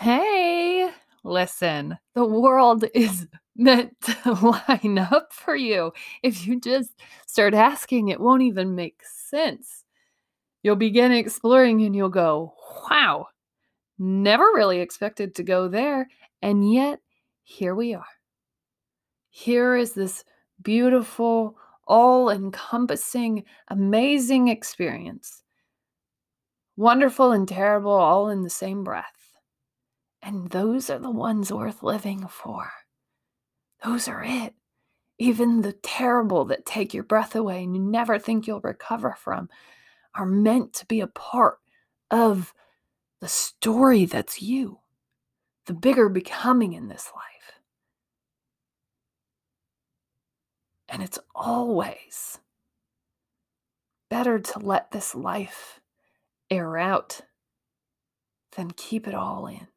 Hey, listen, the world is meant to line up for you. If you just start asking, it won't even make sense. You'll begin exploring and you'll go, wow, never really expected to go there. And yet, here we are. Here is this beautiful, all encompassing, amazing experience. Wonderful and terrible, all in the same breath. And those are the ones worth living for. Those are it. Even the terrible that take your breath away and you never think you'll recover from are meant to be a part of the story that's you, the bigger becoming in this life. And it's always better to let this life air out than keep it all in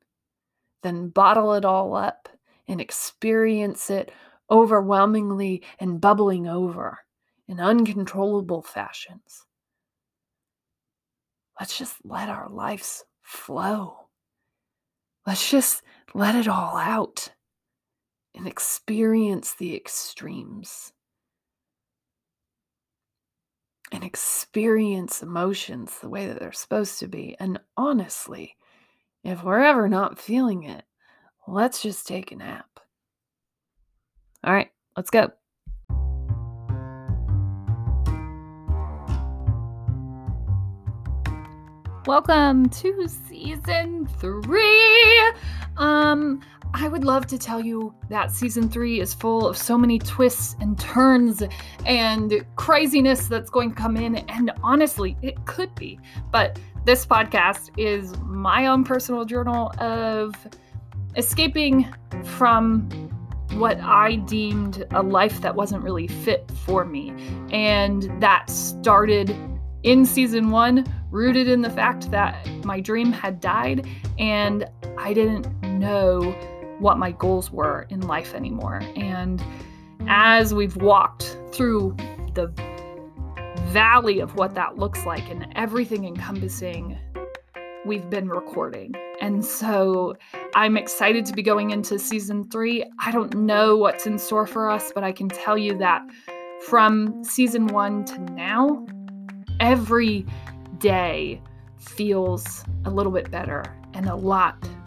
then bottle it all up and experience it overwhelmingly and bubbling over in uncontrollable fashions. Let's just let our lives flow. Let's just let it all out and experience the extremes and experience emotions the way that they're supposed to be. And honestly, if we're ever not feeling it, let's just take a nap. All right, let's go. Welcome to season three. Um, I would love to tell you that season three is full of so many twists and turns and craziness that's going to come in. And honestly, it could be. But this podcast is my own personal journal of escaping from what I deemed a life that wasn't really fit for me. And that started in season one, rooted in the fact that my dream had died and I didn't know what my goals were in life anymore. And as we've walked through the valley of what that looks like and everything encompassing we've been recording. And so I'm excited to be going into season three. I don't know what's in store for us, but I can tell you that from season one to now, every day feels a little bit better and a lot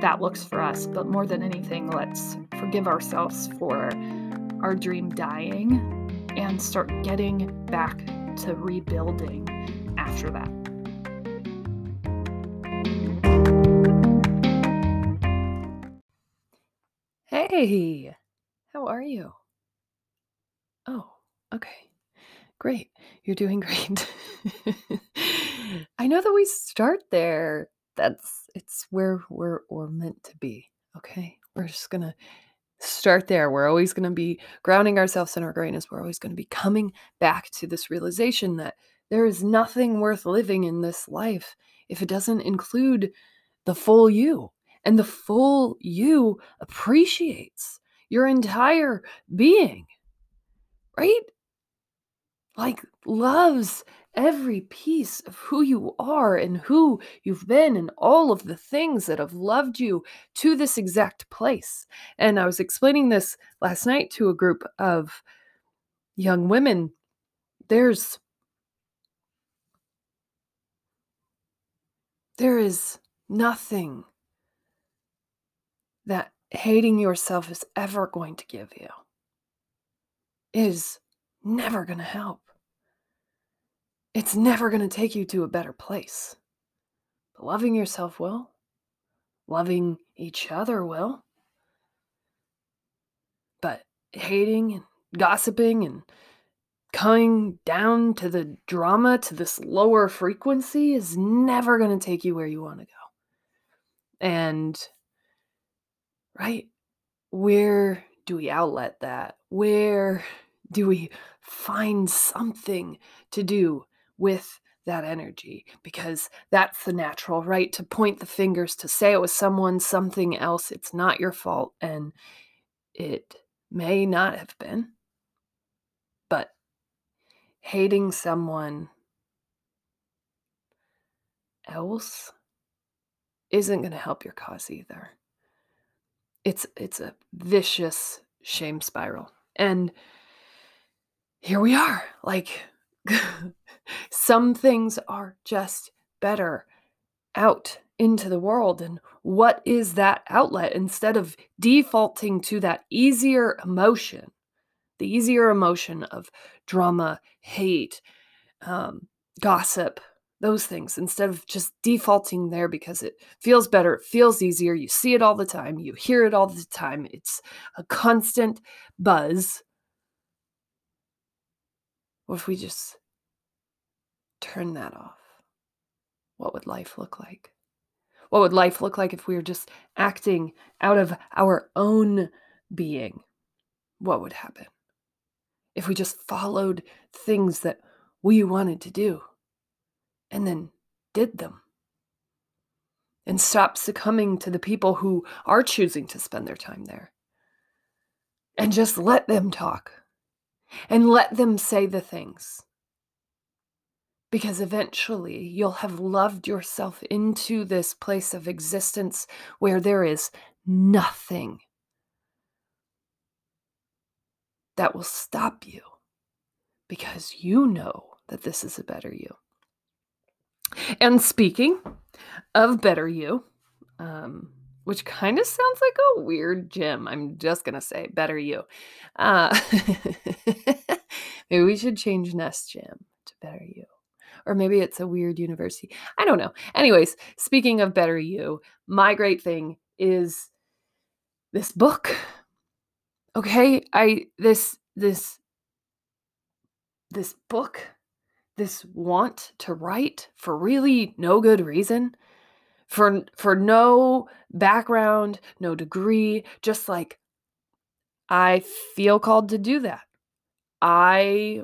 that looks for us. But more than anything, let's forgive ourselves for our dream dying and start getting back to rebuilding after that. Hey, how are you? Oh, okay. Great. You're doing great. I know that we start there. That's it's where we're we're meant to be. Okay. We're just gonna start there. We're always gonna be grounding ourselves in our greatness. We're always gonna be coming back to this realization that there is nothing worth living in this life if it doesn't include the full you. And the full you appreciates your entire being, right? Like, loves every piece of who you are and who you've been and all of the things that have loved you to this exact place. And I was explaining this last night to a group of young women. There's there is nothing that hating yourself is ever going to give you is never going to help. It's never going to take you to a better place. But loving yourself will, loving each other will. But hating and gossiping and coming down to the drama, to this lower frequency, is never going to take you where you want to go. And, right, where do we outlet that? Where do we find something to do with that energy? Because that's the natural, right? To point the fingers, to say it was someone, something else. It's not your fault. And it may not have been. But hating someone else isn't going to help your cause either. It's it's a vicious shame spiral. And here we are. Like some things are just better out into the world and what is that outlet? Instead of defaulting to that easier emotion the easier emotion of drama hate um, gossip those things instead of just defaulting there because it feels better it feels easier you see it all the time you hear it all the time it's a constant buzz. What if we just turn that off what would life look like what would life look like if we were just acting out of our own being? What would happen? If we just followed things that we wanted to do and then did them and stopped succumbing to the people who are choosing to spend their time there and just let them talk and let them say the things because eventually you'll have loved yourself into this place of existence where there is nothing that will stop you because you know that this is a better you. And speaking of better you, um, which kind of sounds like a weird gym. I'm just going to say better you. Uh, maybe we should change Nest Gym to better you or maybe it's a weird university. I don't know. Anyways, speaking of better you, my great thing is this book. Okay? I this this this book, this want to write for really no good reason, for for no background, no degree, just like I feel called to do that. I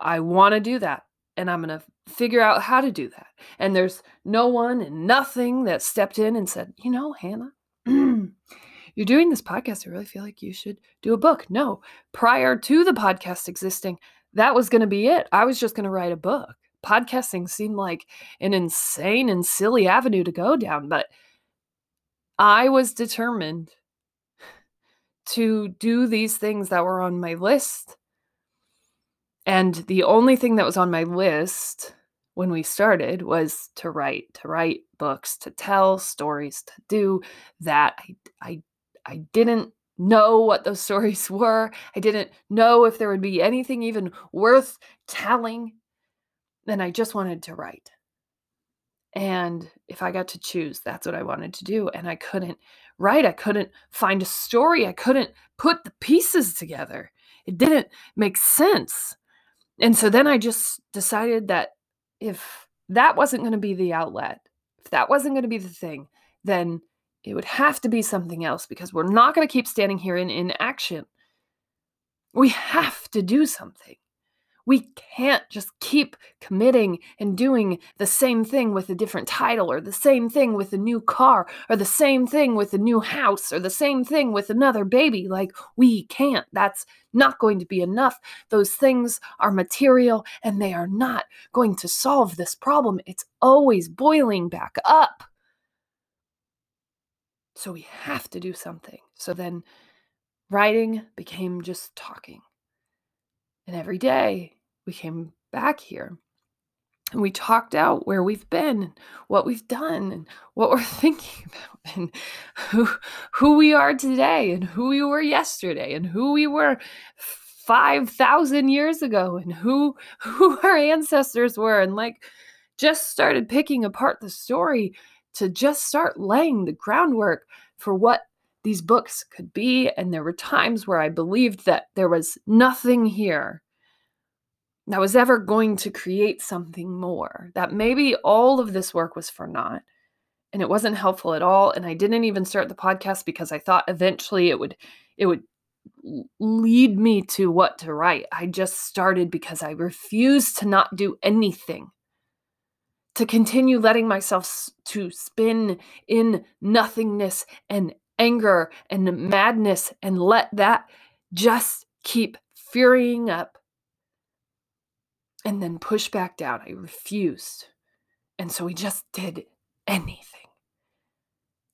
I want to do that and I'm going to figure out how to do that. And there's no one and nothing that stepped in and said, you know, Hanna, you're doing this podcast. I really feel like you should do a book. No, prior to the podcast existing, that was going to be it. I was just going to write a book. Podcasting seemed like an insane and silly avenue to go down, but I was determined to do these things that were on my list. And the only thing that was on my list when we started was to write, to write books, to tell stories, to do that. I I I didn't know what those stories were. I didn't know if there would be anything even worth telling. And I just wanted to write. And if I got to choose, that's what I wanted to do. And I couldn't write. I couldn't find a story. I couldn't put the pieces together. It didn't make sense. And so then I just decided that if that wasn't going to be the outlet, if that wasn't going to be the thing, then it would have to be something else because we're not going to keep standing here in inaction. We have to do something. We can't just keep committing and doing the same thing with a different title, or the same thing with a new car, or the same thing with a new house, or the same thing with another baby. Like, we can't. That's not going to be enough. Those things are material and they are not going to solve this problem. It's always boiling back up. So we have to do something. So then writing became just talking. And every day we came back here. And we talked out where we've been and what we've done and what we're thinking about and who who we are today and who we were yesterday and who we were 5,000 years ago and who who our ancestors were. And like just started picking apart the story to just start laying the groundwork for what these books could be. And there were times where I believed that there was nothing here that was ever going to create something more that maybe all of this work was for naught and it wasn't helpful at all and i didn't even start the podcast because i thought eventually it would it would lead me to what to write. I just started because i refused to not do anything. To continue letting myself to spin in nothingness and anger and madness and let that just keep furying up and then push back down. I refused. And so we just did anything.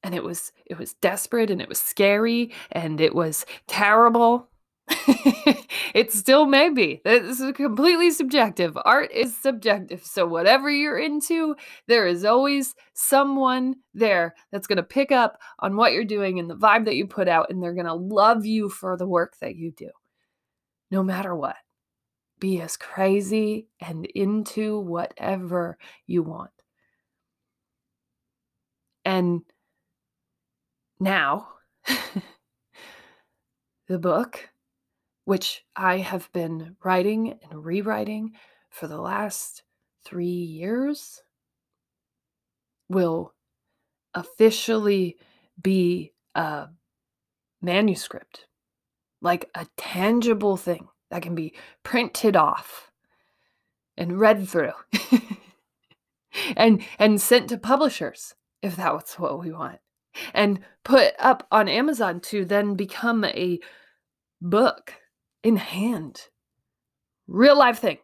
And it was it was desperate and it was scary and it was terrible. It still may be. This is completely subjective. Art is subjective. So whatever you're into there is always someone there that's going to pick up on what you're doing and the vibe that you put out and they're going to love you for the work that you do no matter what be as crazy and into whatever you want. And now, the book, which I have been writing and rewriting for the last three years, will officially be a manuscript, like a tangible thing that can be printed off and read through and and sent to publishers if that's what we want and put up on Amazon to then become a book in hand. Real life thing.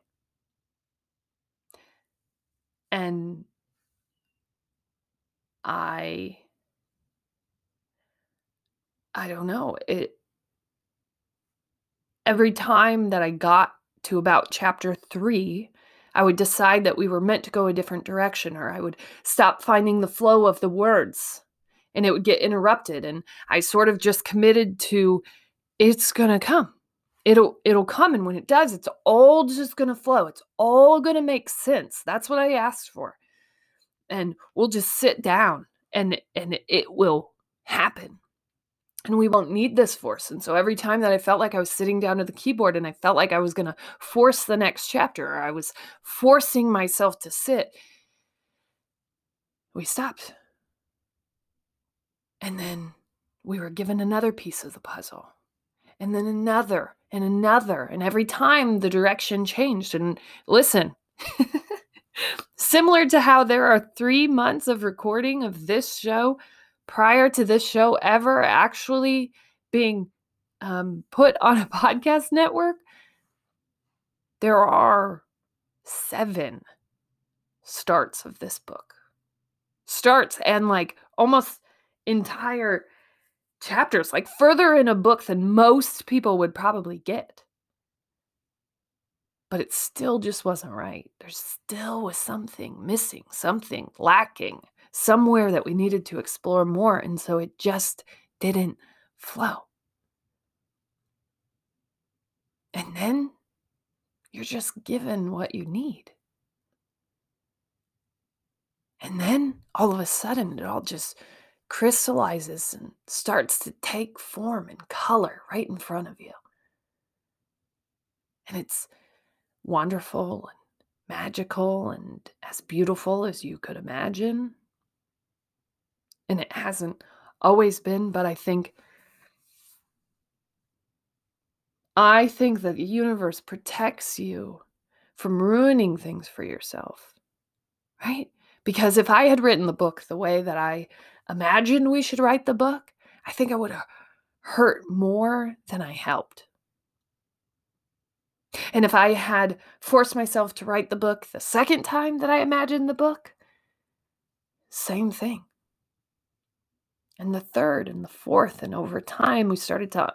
And I I don't know. It every time that I got to about chapter 3, I would decide that we were meant to go a different direction or I would stop finding the flow of the words and it would get interrupted and i sort of just committed to it's to come. It'll it'll come and when it does it's all just to flow. It's all to make sense. That's what i asked for. And we'll just sit down and and it will happen and we won't need this force and so every time that i felt like i was sitting down at the keyboard and i felt like i was going to force the next chapter or i was forcing myself to sit we stopped and then we were given another piece of the puzzle, and then another, and another. And every time the direction changed. And listen, similar to how there are three months of recording of this show prior to this show ever actually being um, put on a podcast network, there are seven starts of this book. Starts and like almost entire chapters, like further in a book than most people would probably get. But it still just wasn't right. There still was something missing, something lacking, somewhere that we needed to explore more. And so it just didn't flow. And then you're just given what you need. And then all of a sudden, it all just crystallizes and starts to take form and color right in front of you. And it's wonderful and magical and as beautiful as you could imagine. And it hasn't always been, but I think I think that the universe protects you from ruining things for yourself. Right? Because if I had written the book the way that I imagined we should write the book, I think I would have hurt more than I helped. And if I had forced myself to write the book the second time that I imagined the book, same thing and the third and the fourth. And over time, we started to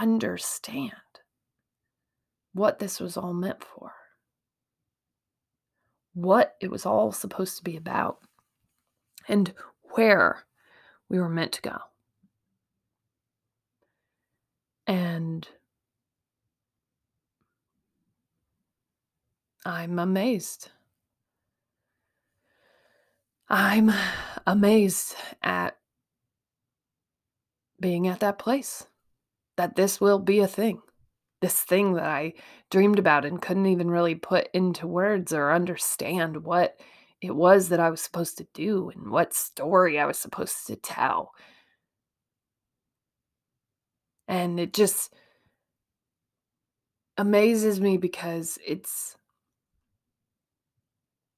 understand what this was all meant for, what it was all supposed to be about, and where we were meant to go. And I'm amazed. I'm amazed at being at that place, that this will be a thing, this thing that I dreamed about and couldn't even really put into words or understand what it was that I was supposed to do and what story I was supposed to tell. And it just amazes me because it's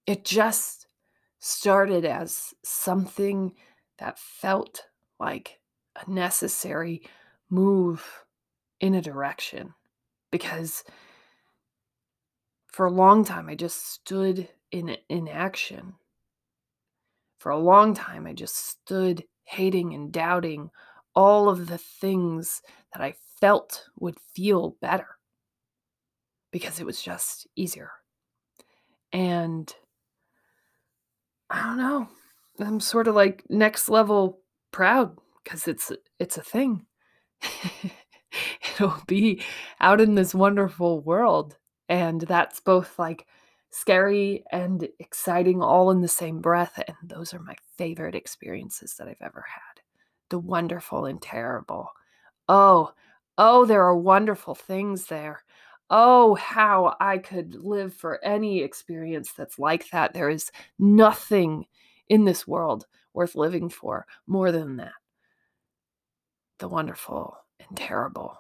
it just started as something that felt like a necessary move in a direction because for a long time I just stood in inaction. For a long time I just stood hating and doubting all of the things that I felt would feel better because it was just easier. And I don't know. I'm sort of like next level proud because it's it's a thing. It'll be out in this wonderful world and that's both like scary and exciting all in the same breath and those are my favorite experiences that I've ever had. The wonderful and terrible. Oh, oh there are wonderful things there. Oh, how I could live for any experience that's like that. There is nothing in this world worth living for more than that. The wonderful and terrible.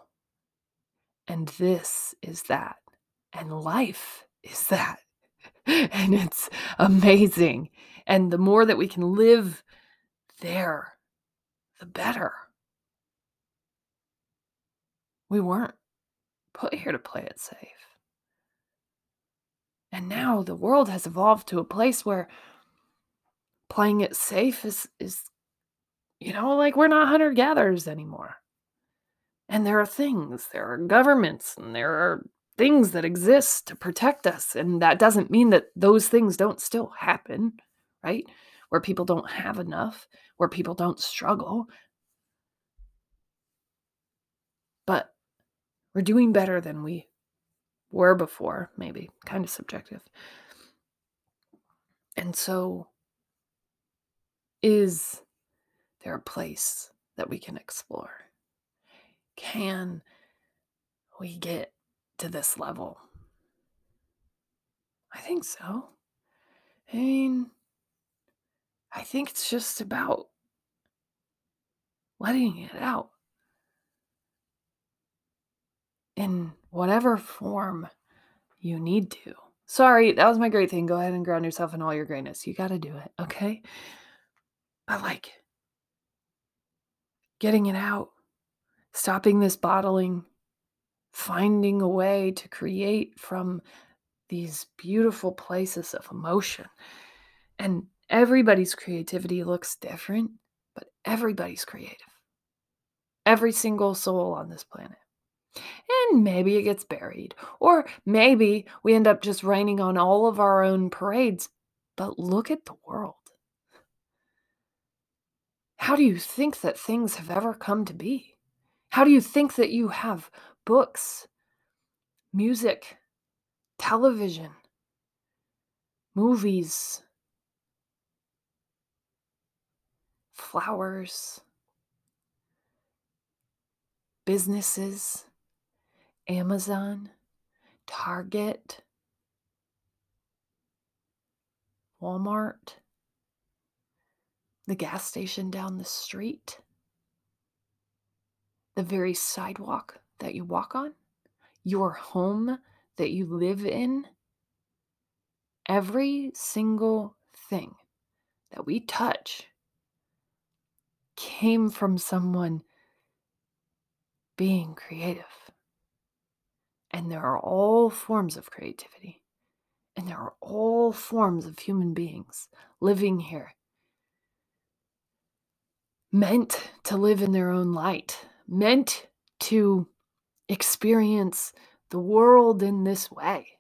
And this is that. And life is that. and it's amazing. And the more that we can live there, the better. We weren't put here to play it safe. And now the world has evolved to a place where playing it safe is is you know, like we're not hunter gatherers anymore. And there are things, there are governments, and there are things that exist to protect us. And that doesn't mean that those things don't still happen, right? Where people don't have enough, where people don't struggle. But we're doing better than we were before, maybe, kind of subjective. And so, is there a place that we can explore? Can we get to this level? I think so. I mean, I think it's just about letting it out in whatever form you need to. Sorry, that was my great thing. Go ahead and ground yourself in all your greatness. You got to do it, okay? But like getting it out, stopping this bottling, finding a way to create from these beautiful places of emotion. And everybody's creativity looks different, but everybody's creative. Every single soul on this planet. And maybe it gets buried. Or maybe we end up just raining on all of our own parades. But look at the world. How do you think that things have ever come to be? How do you think that you have books, music, television, movies, flowers, businesses, Amazon, Target, Walmart, the gas station down the street, the very sidewalk that you walk on, your home that you live in. Every single thing that we touch came from someone being creative. And there are all forms of creativity. And there are all forms of human beings living here, meant to live in their own light, meant to experience the world in this way.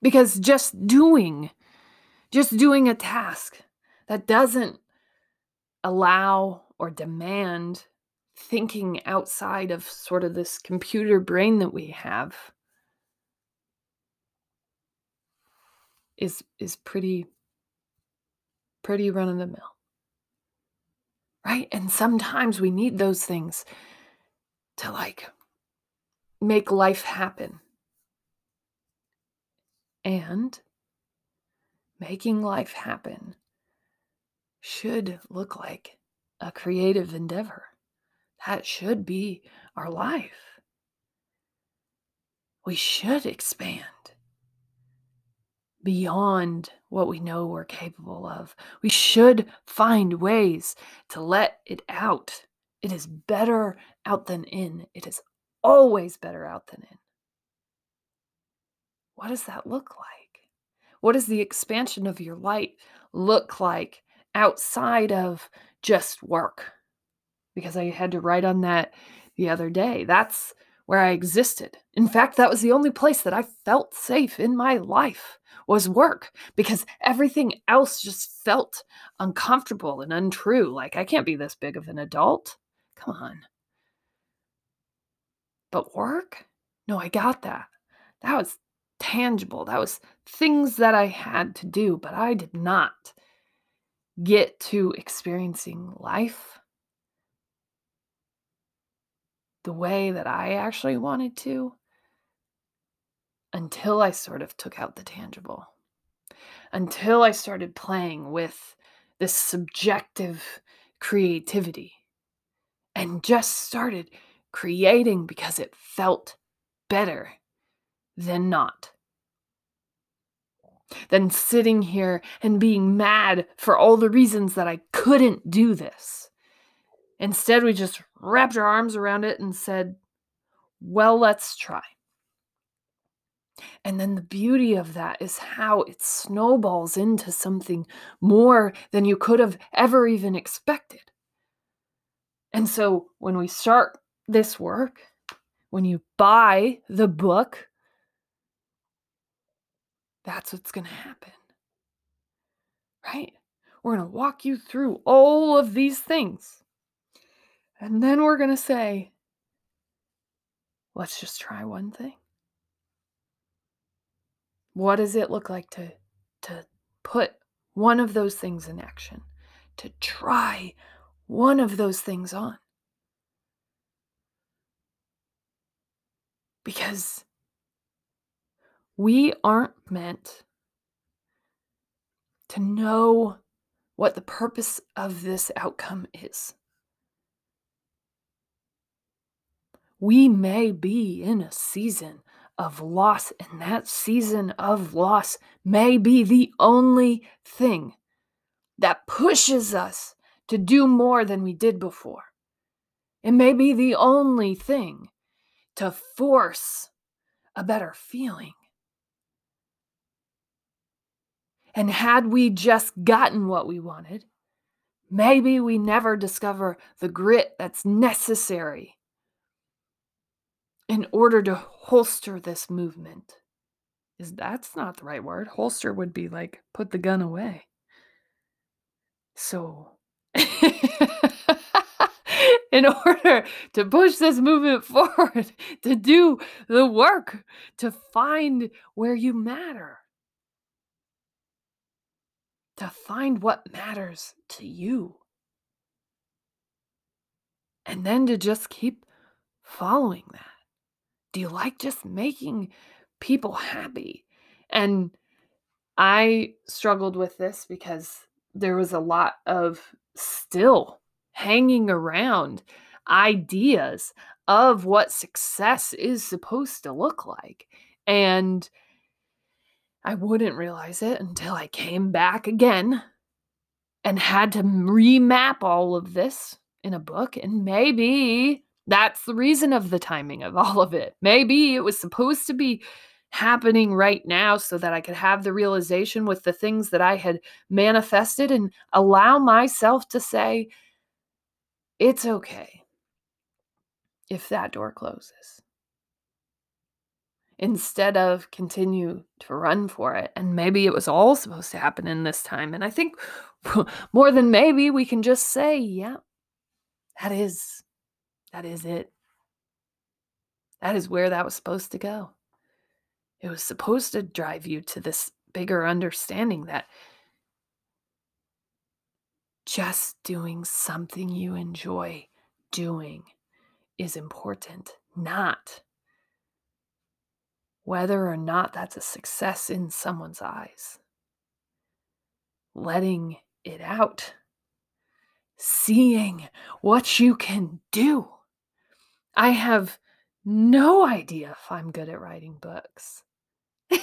Because just doing, just doing a task that doesn't allow or demand thinking outside of sort of this computer brain that we have is is pretty pretty run of the mill. Right? And sometimes we need those things to like make life happen. And making life happen should look like a creative endeavor. That should be our life. We should expand beyond what we know we're capable of. We should find ways to let it out. It is better out than in. It is always better out than in. What does that look like? What does the expansion of your light look like outside of just work? Because I had to write on that the other day. That's where I existed. In fact, that was the only place that I felt safe in my life was work because everything else just felt uncomfortable and untrue. Like I can't be this big of an adult. Come on. But work? No, I got that. That was tangible. That was things that I had to do, but I did not get to experiencing life the way that I actually wanted to until I sort of took out the tangible. Until I started playing with this subjective creativity and just started creating because it felt better than not. Than sitting here and being mad for all the reasons that I couldn't do this. Instead, we just wrapped her arms around it and said, Well, let's try. And then the beauty of that is how it snowballs into something more than you could have ever even expected. And so when we start this work, when you buy the book, that's what's going to happen. Right? We're going to walk you through all of these things. And then we're going to say, let's just try one thing. What does it look like to, to put one of those things in action? To try one of those things on? Because we aren't meant to know what the purpose of this outcome is. We may be in a season of loss, and that season of loss may be the only thing that pushes us to do more than we did before. It may be the only thing to force a better feeling. And had we just gotten what we wanted, maybe we never discover the grit that's necessary in order to holster this movement. Is that's not the right word. Holster would be like put the gun away. So in order to push this movement forward, to do the work, to find where you matter to find what matters to you. And then to just keep following that. Do you like just making people happy? And I struggled with this because there was a lot of still hanging around ideas of what success is supposed to look like. And I wouldn't realize it until I came back again and had to remap all of this in a book. And maybe that's the reason of the timing of all of it. Maybe it was supposed to be happening right now so that I could have the realization with the things that I had manifested and allow myself to say, it's okay if that door closes instead of continue to run for it. And maybe it was all supposed to happen in this time. And I think more than maybe we can just say, yeah, that is That is it. That is where that was supposed to go. It was supposed to drive you to this bigger understanding that just doing something you enjoy doing is important, not whether or not that's a success in someone's eyes. Letting it out, seeing what you can do. I have no idea if I'm good at writing books. I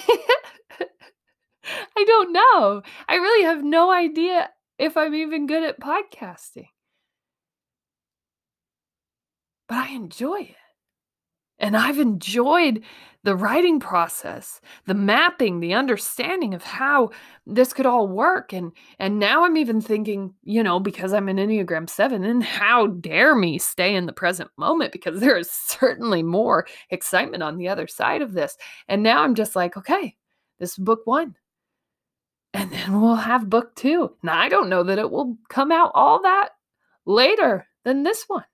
don't know. I really have no idea if I'm even good at podcasting. But I enjoy it. And I've enjoyed the writing process, the mapping, the understanding of how this could all work. And and now I'm even thinking, you know, because I'm an Enneagram 7, and how dare me stay in the present moment because there is certainly more excitement on the other side of this. And now I'm just like, okay, this is book one. And then we'll have book two. Now I don't know that it will come out all that later than this one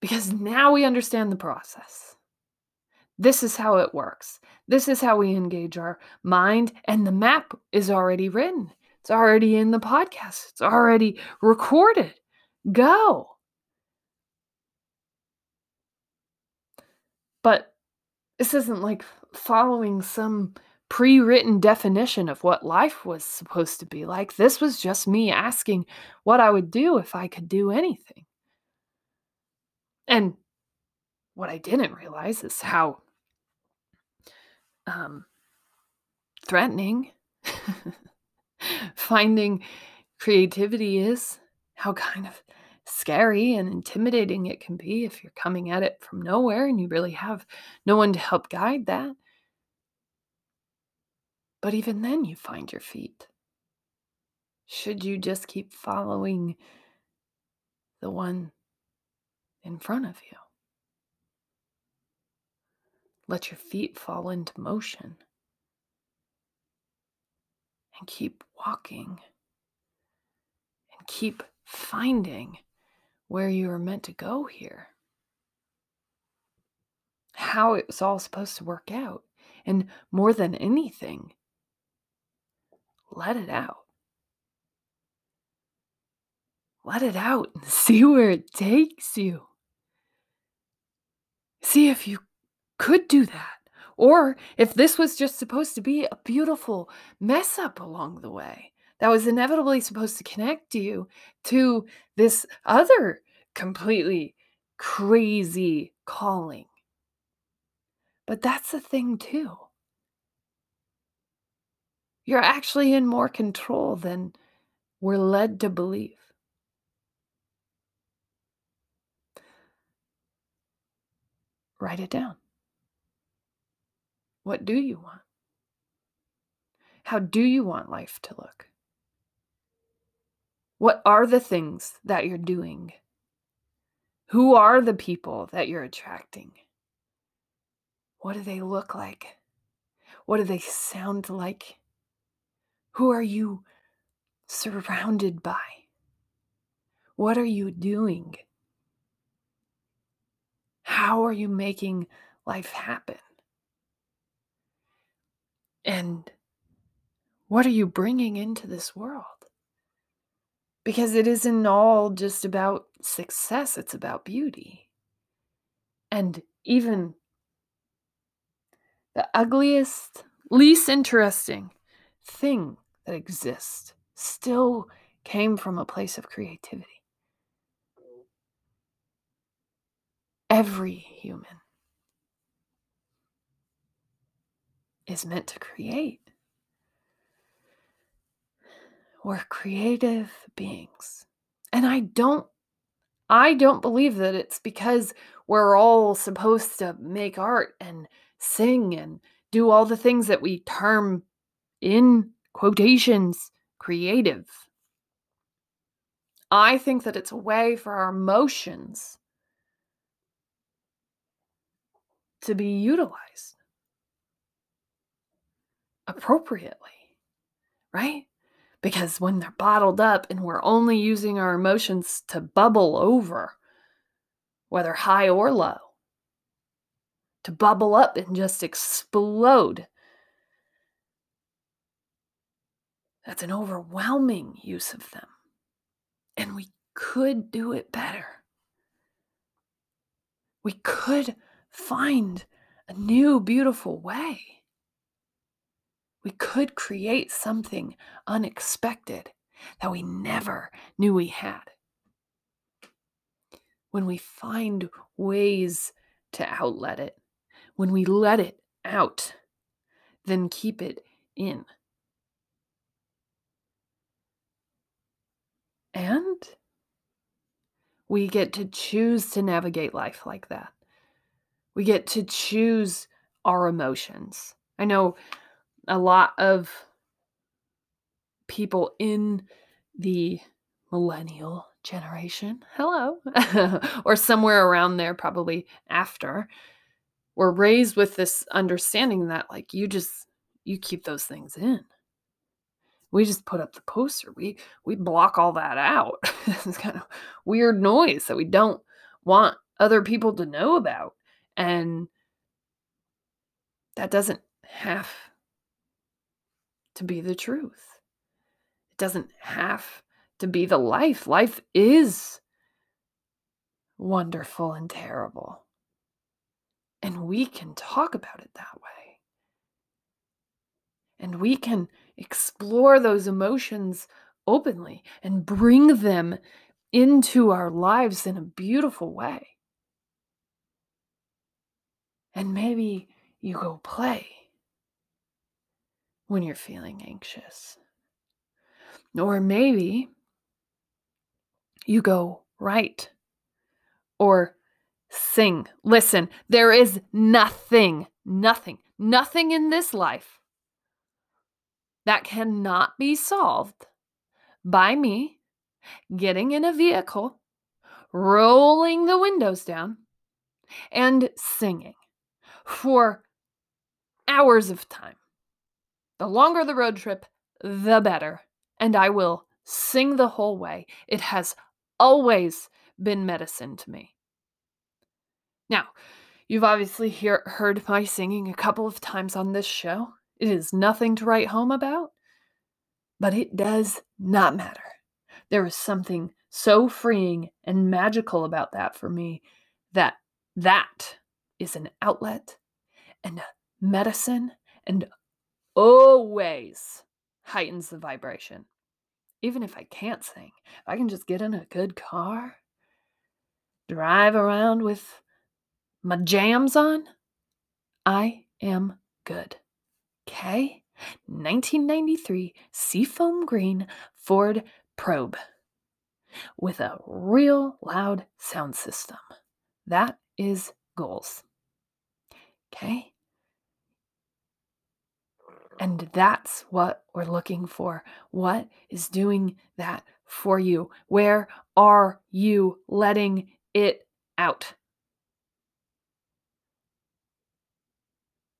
because now we understand the process. This is how it works. This is how we engage our mind, and the map is already written. It's already in the podcast, it's already recorded. Go. But this isn't like following some pre written definition of what life was supposed to be like. This was just me asking what I would do if I could do anything. And what I didn't realize is how um, threatening finding creativity is, how kind of scary and intimidating it can be if you're coming at it from nowhere and you really have no one to help guide that. But even then, you find your feet. Should you just keep following the one in front of you. Let your feet fall into motion and keep walking and keep finding where you are meant to go here. How it was all supposed to work out. And more than anything, let it out. Let it out and see where it takes you. See if you could do that. Or if this was just supposed to be a beautiful mess up along the way that was inevitably supposed to connect you to this other completely crazy calling. But that's the thing, too. You're actually in more control than we're led to believe. Write it down. What do you want? How do you want life to look? What are the things that you're doing? Who are the people that you're attracting? What do they look like? What do they sound like? Who are you surrounded by? What are you doing? How are you making life happen? And what are you bringing into this world? Because it isn't all just about success, it's about beauty. And even the ugliest, least interesting thing that exists still came from a place of creativity. Every human is meant to create. We're creative beings. And I don't I don't believe that it's because we're all supposed to make art and sing and do all the things that we term in quotations creative. I think that it's a way for our emotions to be utilized appropriately, right? Because when they're bottled up and we're only using our emotions to bubble over whether high or low, to bubble up and just explode. That's an overwhelming use of them. And we could do it better. We could find a new, beautiful way. We could create something unexpected that we never knew we had. When we find ways to outlet it, when we let it out, then keep it in. And we get to choose to navigate life like that. We get to choose our emotions. I know a lot of people in the millennial generation, hello, or somewhere around there, probably after, were raised with this understanding that, like, you just, you keep those things in. We just put up the poster. We we block all that out. it's kind of weird noise that we don't want other people to know about. And that doesn't have to be the truth. It doesn't have to be the life. Life is wonderful and terrible. And we can talk about it that way. And we can explore those emotions openly and bring them into our lives in a beautiful way. And maybe you go play when you're feeling anxious. Or maybe you go write or sing. Listen, there is nothing, nothing, nothing in this life that cannot be solved by me getting in a vehicle, rolling the windows down, and singing for hours of time. The longer the road trip, the better. And I will sing the whole way. It has always been medicine to me. Now, you've obviously hear, heard my singing a couple of times on this show. It is nothing to write home about, but it does not matter. There is something so freeing and magical about that for me that that is an outlet and medicine and always heightens the vibration. Even if I can't sing, if I can just get in a good car, drive around with my jams on, I am good. Okay? 1993 Seafoam Green Ford Probe with a real loud sound system. That is goals. Okay? And that's what we're looking for. What is doing that for you? Where are you letting it out?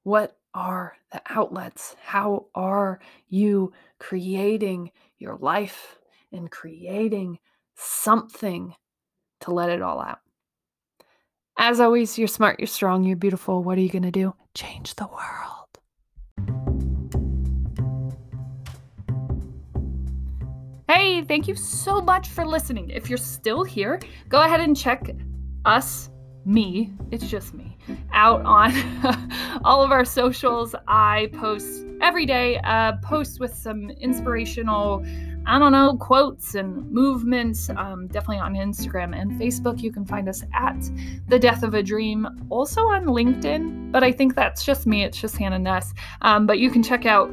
What are the outlets? How are you creating your life and creating something to let it all out? As always, you're smart, you're strong, you're beautiful. What are you going to do? Change the world. Hey, thank you so much for listening. If you're still here, go ahead and check us, me, it's just me, out on all of our socials. I post every day, uh, post with some inspirational, I don't know, quotes and movements, um, definitely on Instagram and Facebook. You can find us at The Death of a Dream, also on LinkedIn, but I think that's just me. It's just Hanna Nuss. Um, but you can check out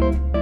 Thank you